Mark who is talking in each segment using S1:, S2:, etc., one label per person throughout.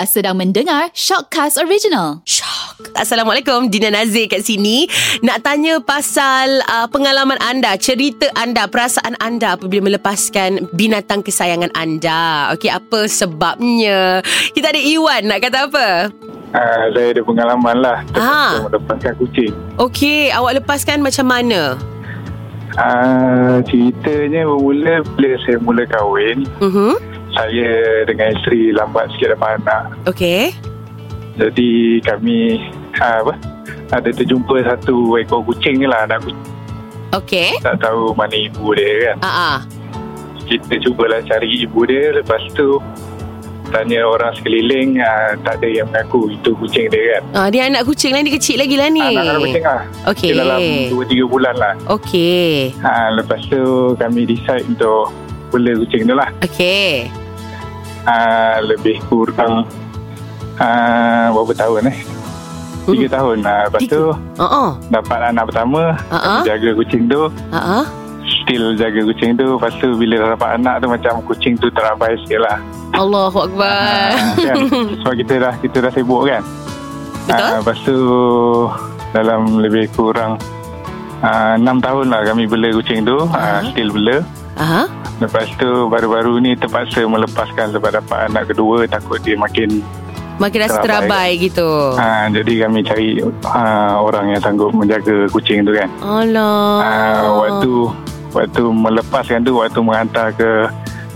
S1: Anda sedang mendengar Shockcast Original.
S2: Shock. Assalamualaikum, Dina Nazir kat sini. Nak tanya pasal uh, pengalaman anda, cerita anda, perasaan anda apabila melepaskan binatang kesayangan anda. Okey, apa sebabnya? Kita ada Iwan, nak kata apa?
S3: Uh, saya ada pengalaman lah
S2: Ah.
S3: Terpaksa melepaskan kucing
S2: Okey, awak lepaskan macam mana?
S3: uh, Ceritanya bermula Bila saya mula kahwin
S2: Mhm.
S3: Saya dengan isteri lambat sikit dapat anak
S2: Okey.
S3: Jadi kami uh, apa Ada terjumpa satu ekor kucing ni lah Anak kucing
S2: Okey.
S3: tak tahu mana ibu dia kan
S2: Ah ah.
S3: Kita cubalah cari ibu dia Lepas tu Tanya orang sekeliling uh, Tak ada yang mengaku Itu kucing dia kan
S2: Ah, dia anak kucing lah, dia kecil lagi lah ni.
S3: Anak-anak kucing lah
S2: Okey.
S3: Dalam 2-3 bulan lah
S2: Okey.
S3: ha, Lepas tu kami decide untuk Bela kucing tu lah
S2: Okey.
S3: Ha, Lebih kurang ha, Berapa tahun eh Tiga
S2: Hmm.
S3: tahun ha, Lepas
S2: Tiga.
S3: tu
S2: oh.
S3: Dapat anak pertama
S2: ah.
S3: Jaga kucing tu
S2: ah.
S3: Still jaga kucing tu Lepas tu bila dapat anak tu Macam kucing tu terabai sikit lah
S2: Allahu akbar.
S3: ha, kan? Sebab kita dah Kita dah sibuk kan
S2: Betul?
S3: Ah, lepas tu Dalam lebih kurang Enam tahun lah kami bela kucing tu
S2: Ah.
S3: uh Still bela
S2: Ah.
S3: Lepas tu baru-baru ni terpaksa melepaskan sebab dapat anak kedua takut dia makin
S2: Makin rasa terabai
S3: Terabai.
S2: gitu.
S3: ha, jadi kami cari ha, orang yang sanggup menjaga kucing tu kan.
S2: Allah.
S3: Ha, waktu waktu melepaskan tu waktu menghantar ke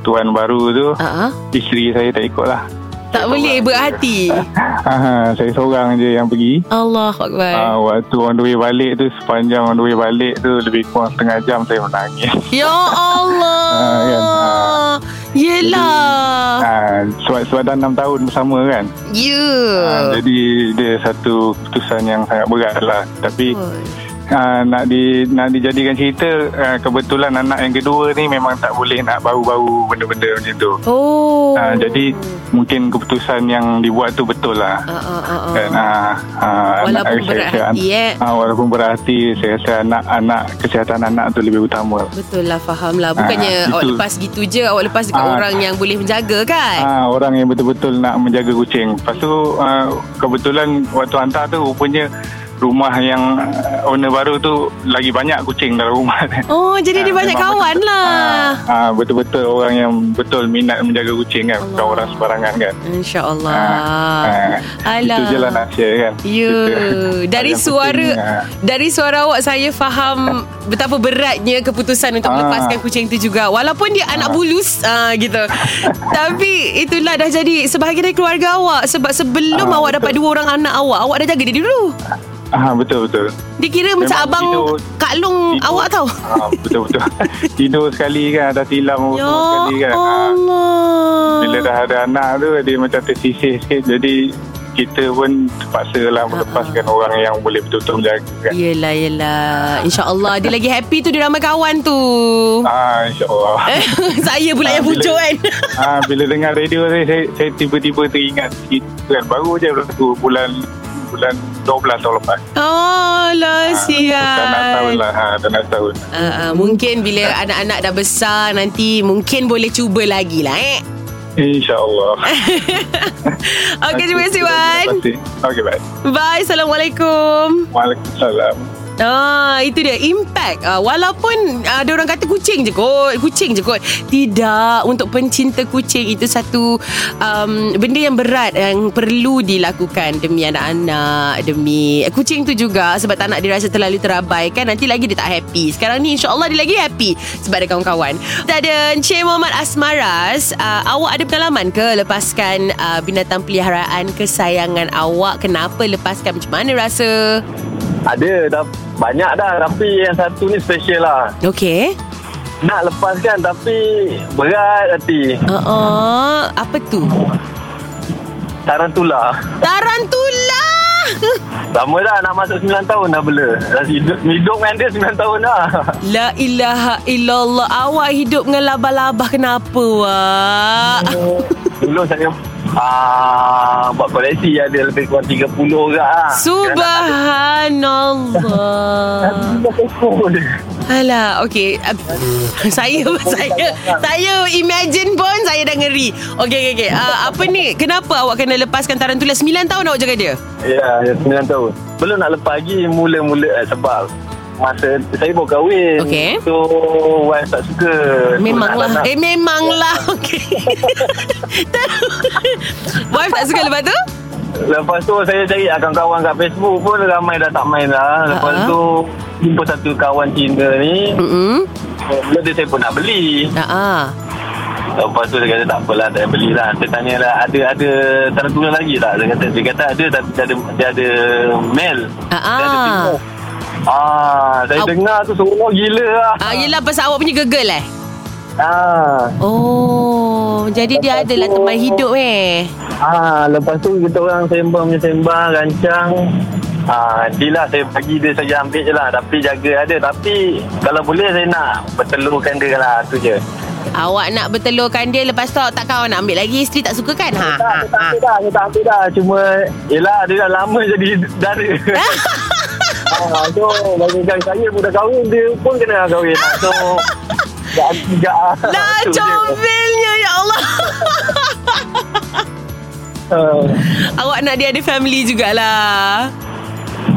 S3: tuan baru tu
S2: Ah, ah.
S3: isteri saya tak ikut lah.
S2: Tak boleh berhati.
S3: Ha, saya seorang je yang pergi.
S2: Allah akbar.
S3: Ha, waktu on the way balik tu sepanjang on the way balik tu lebih kurang setengah jam saya menangis.
S2: Ya Allah.
S3: Ah, kan? Ah.
S2: Yelah.
S3: Ha, sebab, sebab dah 6 tahun bersama kan.
S2: Ya.
S3: Ha, jadi dia satu keputusan yang sangat berat lah. Tapi uh, nak di nak dijadikan cerita uh, kebetulan anak yang kedua ni memang tak boleh nak bau-bau benda-benda macam tu.
S2: Oh.
S3: Uh, jadi mungkin keputusan yang dibuat tu betul lah.
S2: Ah, ah, ah, ah.
S3: Dan uh, uh,
S2: Walaupun berat hati, eh.
S3: uh, walaupun berat hati saya rasa anak-anak kesihatan anak tu lebih utama.
S2: Betul lah faham lah Bukannya
S3: Ah,
S2: awak
S3: itu-
S2: lepas gitu je Awak lepas dekat
S3: Ah.
S2: orang yang boleh menjaga kan
S3: Ah, orang yang betul-betul nak menjaga kucing. Lepas tu uh, kebetulan waktu hantar tu rupanya rumah yang uh, owner baru tu lagi banyak kucing dalam rumah.
S2: Oh jadi dia
S3: Ah,
S2: banyak kawan
S3: betul-
S2: lah
S3: Ah, ah, betul-betul orang yang betul minat menjaga kucing kan, bukan
S2: Allah.
S3: orang sebarangan kan.
S2: InsyaAllah
S3: Ah,
S2: Alah
S3: Itu je lah nak share kan.
S2: Ya Dari suara
S3: ah,
S2: Dari suara awak Saya faham Betapa beratnya Keputusan untuk
S3: Ah.
S2: melepaskan kucing itu juga Walaupun dia anak bulus ah, Gitu Tapi Itulah dah jadi Sebahagian dari keluarga awak Sebab sebelum
S3: Ah,
S2: awak dapat
S3: betul.
S2: dua orang anak awak Awak dah jaga dia dulu
S3: ah, betul betul.
S2: Dia kira macam
S3: Memang
S2: abang
S3: tidur-
S2: Kak Long
S3: tidur.
S2: awak tau
S3: Ah, betul betul. Tidur sekali kan, ada tilam
S2: Ya
S3: sekali kan. Ah,
S2: Allah
S3: bila dah ada anak tu dia macam tersisih sikit jadi kita pun terpaksa lah melepaskan orang yang boleh betul-betul menjaga kan.
S2: Yelah yelah InsyaAllah Dia lagi happy tu Dia ramai kawan tu
S3: Ah, InsyaAllah.
S2: Saya pula
S3: Ah,
S2: yang pucuk kan
S3: ah, bila dengar radio saya, saya, saya tiba-tiba teringat sikit kan. Baru je berlaku bulan bulan 12 tahun lepas.
S2: Oh lah
S3: nak tahun lah. Ha, tak nak tahun.
S2: Uh, uh, mungkin bila anak-anak dah besar nanti mungkin boleh cuba lagi lah eh.
S3: InsyaAllah.
S2: Okey, terima kasih Wan.
S3: Okey, baik.
S2: Bye, Assalamualaikum.
S3: Waalaikumsalam.
S2: Ah, itu dia impact. Ah, walaupun ada orang kata kucing je kot, kucing je kot. Tidak, untuk pencinta kucing itu satu um, benda yang berat yang perlu dilakukan demi anak-anak, demi kucing tu juga sebab tak nak dia rasa terlalu terabaikan nanti lagi dia tak happy. Sekarang ni insya-Allah dia lagi happy sebab ada kawan-kawan. Kita ada Encik Muhammad Asmaras, uh, awak ada pengalaman ke lepaskan uh, binatang peliharaan kesayangan awak? Kenapa lepaskan? Macam mana rasa?
S4: Ada dah banyak dah tapi yang satu ni special lah.
S2: Okey.
S4: Nak lepaskan tapi berat hati.
S2: Uh, uh, apa tu?
S4: Tarantula.
S2: Tarantula.
S4: Lama dah nak masuk 9 tahun dah bela. Dah hidup, hidup dengan dia 9 tahun dah.
S2: La ilaha illallah. Awak hidup dengan labah-labah kenapa, Wak?
S4: Dulu saya ah, buat koleksi ada lebih kurang 30 orang lah.
S2: Subhanallah. Alah, okey. Uh, saya saya saya imagine pun saya dah ngeri. Okey, okey, okey. Uh, apa ni? Kenapa awak kena lepaskan tarantula? 9 tahun awak jaga dia?
S4: Ya, ya 9 tahun. Belum nak lepas lagi mula-mula eh, sebab masa saya baru kahwin.
S2: Okey.
S4: So, wife tak suka.
S2: Memanglah. Eh, memanglah. Okey. Wife tak suka lepas tu?
S4: Lepas tu saya cari kawan-kawan kat Facebook pun ramai dah tak main lah. Lepas
S2: Ha-ha.
S4: tu jumpa satu kawan Cina ni.
S2: Hmm.
S4: Benda tu saya pun nak beli.
S2: Ah.
S4: Lepas tu dia kata tak apalah saya beli lah. Saya tanya lah ada ada tarantula lagi tak? Dia kata dia kata ada tapi dia ada dia ada male.
S2: Ah,
S4: Dia ada.
S2: Ah,
S4: saya dengar tu semua gila lah.
S2: Ah, yelah pasal awak punya gegel eh?
S4: Ah.
S2: Oh, jadi dia adalah teman hidup eh.
S4: Ah, lepas tu kita orang sembang punya sembang rancang. Ah, nantilah saya bagi dia saya ambil je lah Tapi jaga ada Tapi Kalau boleh saya nak Bertelurkan dia lah Tu je
S2: Awak nak bertelurkan dia Lepas tu awak takkan awak nak ambil lagi Isteri tak suka kan? Ha,
S4: Tak,
S2: ha,
S4: tak
S2: ha.
S4: ambil dah Dia tak ambil dah Cuma Yelah dia dah lama jadi dara ah, So Bagikan saya pun dah kahwin Dia pun kena kahwin. So Tak
S2: Lah
S4: je.
S2: comelnya Ya Allah.
S4: Ah,
S2: Awak nak dia ada family jugalah.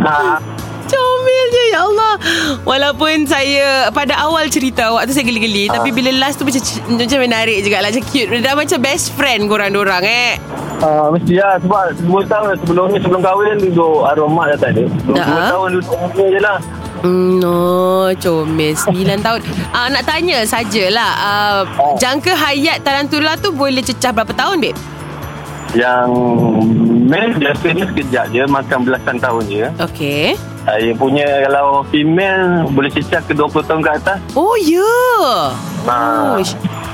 S4: Ah,
S2: Comelnya Ya Allah. Walaupun saya Pada awal cerita Awak tu saya geli-geli Tapi bila last tu Macam macam menarik jugalah. Macam cute. Dah macam best friend Korang-dorang eh
S4: Ah, mesti lah sebab 2 tahun sebelum ni sebelum kahwin duduk arwah mak dah tak ada. 2
S2: Dah.
S4: tahun duduk muka je lah.
S2: Hmm, no, comel 9 tahun uh, Nak tanya sajalah uh,
S4: Oh.
S2: Jangka hayat tarantula tu Boleh cecah berapa tahun, babe?
S4: Yang male biasanya sekejap je makan belasan tahun je.
S2: Okay
S4: Saya punya kalau female boleh cecah ke 20 tahun ke atas.
S2: Oh, ya yeah.
S4: Ah.
S2: oh,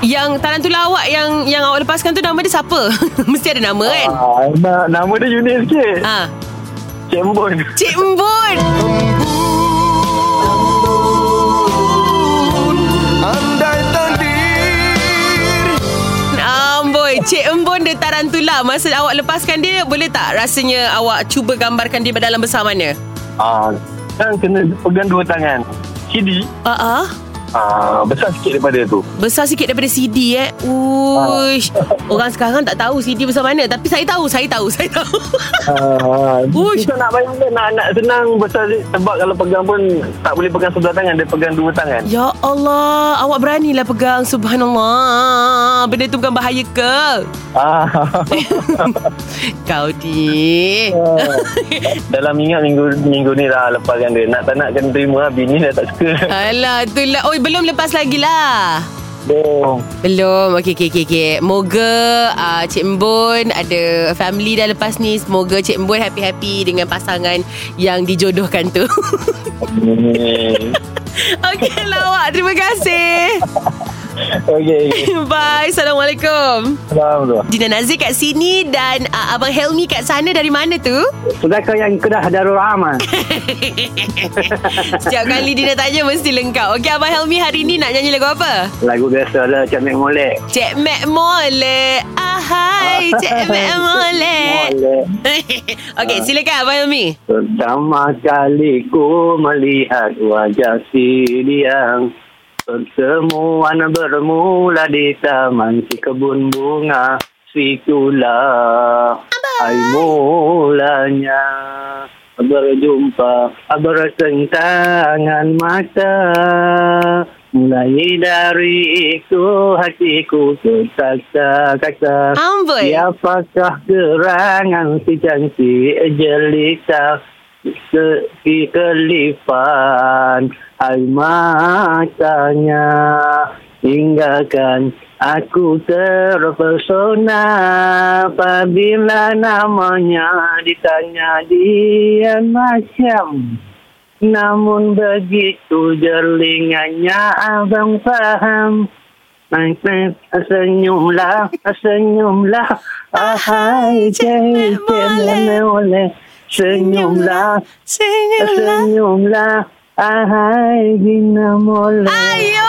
S2: Yang tarantula awak Yang yang awak lepaskan tu Nama dia siapa? Mesti ada nama kan?
S4: Ah, na- nama dia unik sikit.
S2: Ha.
S4: Cik Embun.
S2: Cik Embun
S5: Andai takdir
S2: Amboi Cik Embun dia tarantula Masa awak lepaskan dia Boleh tak rasanya Awak cuba gambarkan dia Dalam besar mana?
S4: Ah, kan kena pegang dua tangan. CD
S2: Ah, uh-uh.
S4: Ah, besar sikit daripada tu.
S2: Besar sikit daripada CD eh Uish Orang sekarang tak tahu CD besar mana Tapi saya tahu Saya tahu Saya tahu
S4: Ah,
S2: Uish.
S4: kita nak bayangkan nak, nak senang besar sebab kalau pegang pun tak boleh pegang sebelah tangan dia pegang dua tangan.
S2: Ya Allah Awak beranilah pegang Subhanallah Benda tu bukan bahaya ke?
S4: Ah.
S2: Kau ni
S4: Dalam ingat minggu minggu ni dah lepaskan dia. Nak tak nak kena terima lah. Bini dah tak suka.
S2: Alah itulah Oh belum lepas lagi lah
S4: Dong.
S2: Belum Okey okey okey okay. Moga uh, Cik Embun Ada family dah lepas ni Semoga Cik Embun happy-happy Dengan pasangan Yang dijodohkan tu. Okey lah awak Terima kasih
S4: Okey. okey.
S2: Bye Assalamualaikum
S4: Alhamdulillah.
S2: Dina Nazir kat sini Dan uh, Abang Helmi kat sana Dari mana tu?
S6: Sudahkah yang Kedah Darul Aman?
S2: Setiap kali Dina tanya Mesti lengkap Okey Abang Helmi hari ni Nak nyanyi lagu apa?
S6: Lagu biasa lah Cik Mek Molek.
S2: Cik Mac Mole Ahai Cik Mac Mole Okey silakan Abang Helmi
S6: Pertama kali ku melihat wajah si Pertemuan bermula di taman si kebun bunga Situlah Hai mulanya Berjumpa. Bersentangan mata Mulai dari itu hatiku tertaksa kata
S2: Amboi!
S6: Siapakah gerangan si cantik jelita Seki kelipan Hai matanya Hinggakan aku terpesona. Apabila namanya ditanya dia macam. Namun begitu jerlingannya abang faham. Senyumlah, senyumlah. Ahai cik, cik boleh. Senyumlah,
S2: Senyumlah.
S6: senyumlah Ahai bina molek
S2: Ayo
S6: Boleh Allah.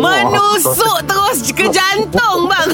S2: Menusuk terus ke jantung bang.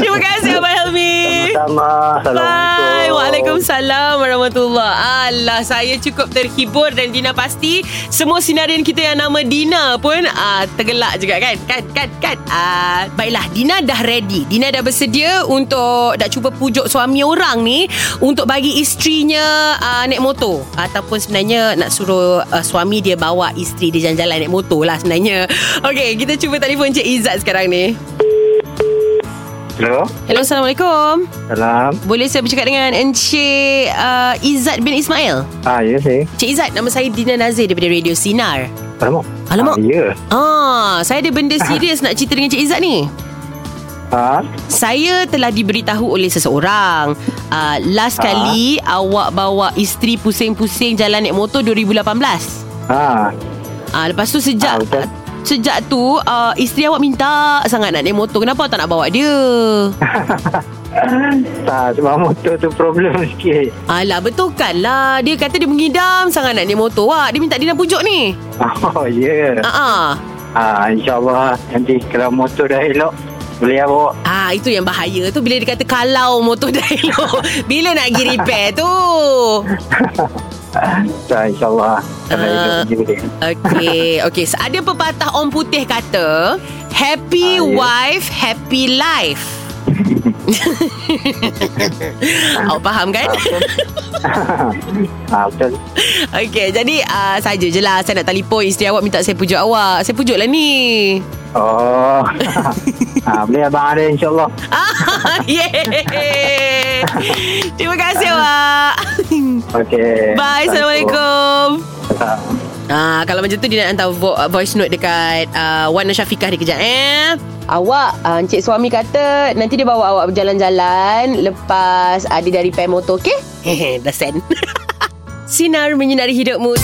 S2: Terima kasih Abang Helmi.
S6: Sama. Assalamualaikum.
S2: Bye. Waalaikumsalam Warahmatullahi Alah saya cukup terhibur Dan Dina pasti Semua sinarian kita yang nama Dina pun uh, Tergelak juga kan? Kan kan kan? Uh, Baiklah Dina dah ready. Dina dah bersedia Untuk Dah cuba pujuk suami orang ni Untuk bagi isterinya uh, Naik motor. Ataupun sebenarnya Nak suruh uh, Suami dia bawa isteri dia jalan-jalan Naik motor lah sebenarnya Okay kita cuba telefon Cik Izzat sekarang ni
S6: Hello.
S2: Hello Assalamualaikum
S6: Salam.
S2: boleh saya bercakap dengan Encik uh, Izzat bin Ismail?
S6: Ah, ya saya.
S2: Cik Izzat, nama saya Dina Nazir daripada Radio Sinar.
S6: Alamak.
S2: Alamak.
S6: Ah, ya.
S2: Ah, saya ada benda serius nak cerita dengan Cik Izzat ni.
S6: Ah,
S2: Saya telah diberitahu oleh seseorang uh, Last
S6: Ah.
S2: kali awak bawa isteri pusing-pusing jalan naik motor 2018
S6: ah.
S2: uh, Lepas tu sejak
S6: Ah, betul.
S2: Sejak tu uh, Isteri awak minta sangat nak naik motor Kenapa tak nak bawa dia?
S6: tak, sebab motor tu problem sikit.
S2: Alah betul kan lah Dia kata dia mengidam sangat nak naik motor awak Dia minta Dina pujuk ni
S6: Oh, ya.
S2: Ah, ah.
S6: Ah, insyaAllah nanti kalau motor dah elok, boleh lah bawa.
S2: Ah itu yang bahaya tu bila dia kata kalau motor dah elok. bila nak pergi repair tu?
S6: Tak, insyaAllah.
S2: Ah.
S6: boleh.
S2: Okey, okey. So, ada pepatah orang putih kata, happy
S6: Ah, ya.
S2: wife, happy life. Awak faham kan?
S6: ah, betul.
S2: Okey, jadi uh, saja je lah saya nak telefon isteri awak minta saya pujuk awak. Saya pujuk lah ni.
S6: Oh. ah, boleh abang ada insyaAllah.
S2: Ah, yeah. Terima kasih awak.
S6: Okey.
S2: Bye. Assalamualaikum.
S6: Assalamualaikum.
S2: Ah, kalau macam tu dia nak hantar vo- voice note dekat uh, Wan Syafiqah dia kejap eh. Awak, uh, Encik suami kata nanti dia bawa awak berjalan-jalan lepas uh, dia dah repair motor, okey? Hehe, dah send. Sinar menyinari hidupmu.